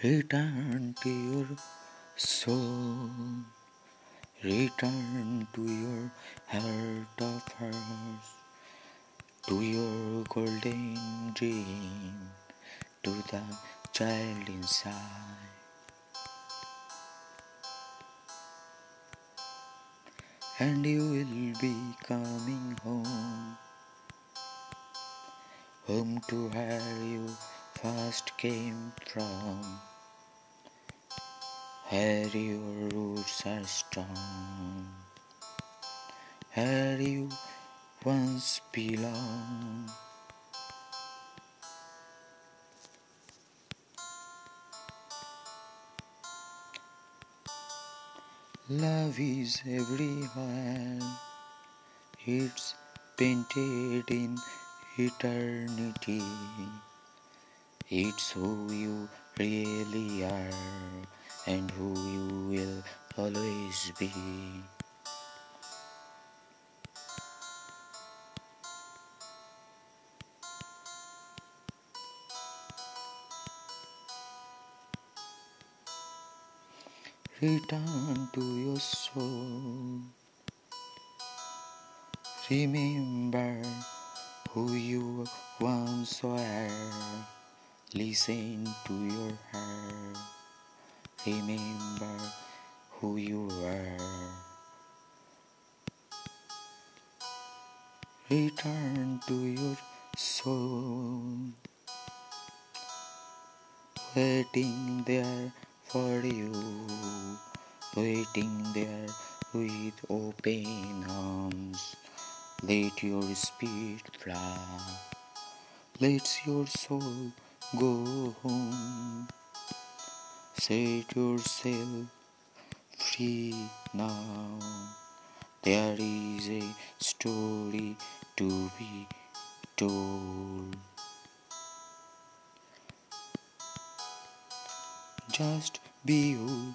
Return to your soul. Return to your heart of hearts. To your golden dream. To the child inside. And you will be coming home. Home to where you first came from where your roots are strong, where you once belonged. Love is everywhere, it's painted in eternity. It's who you really are and who you will always be. Return to your soul. Remember who you once were. Listen to your heart. Remember who you are. Return to your soul. Waiting there for you. Waiting there with open arms. Let your spirit fly. Let your soul go home. Set yourself free now. There is a story to be told. Just be who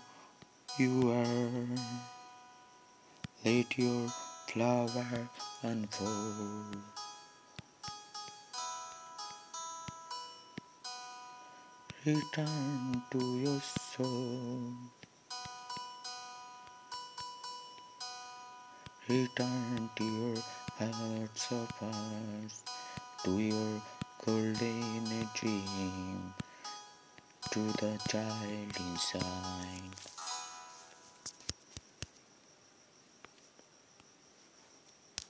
you are. Let your flower unfold. Return to your soul. Return to your hearts of hearts, to your golden dream, to the child inside.